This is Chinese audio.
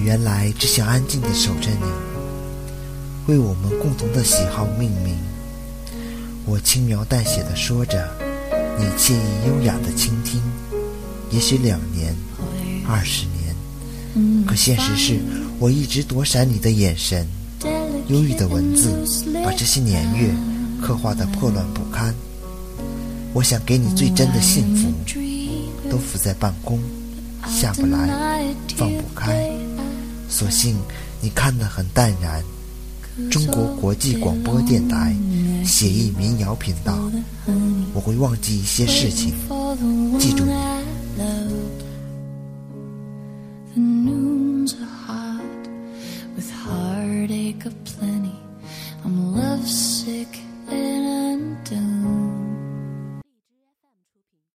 原来只想安静地守着你，为我们共同的喜好命名。我轻描淡写的说着，你惬意优雅的倾听。也许两年，二十年，可现实是我一直躲闪你的眼神。忧郁的文字把这些年月刻画的破乱不堪。我想给你最真的幸福，都浮在半空，下不来，放不开。所幸你看得很淡然，中国国际广播电台写意民谣频道，我会忘记一些事情，记住你。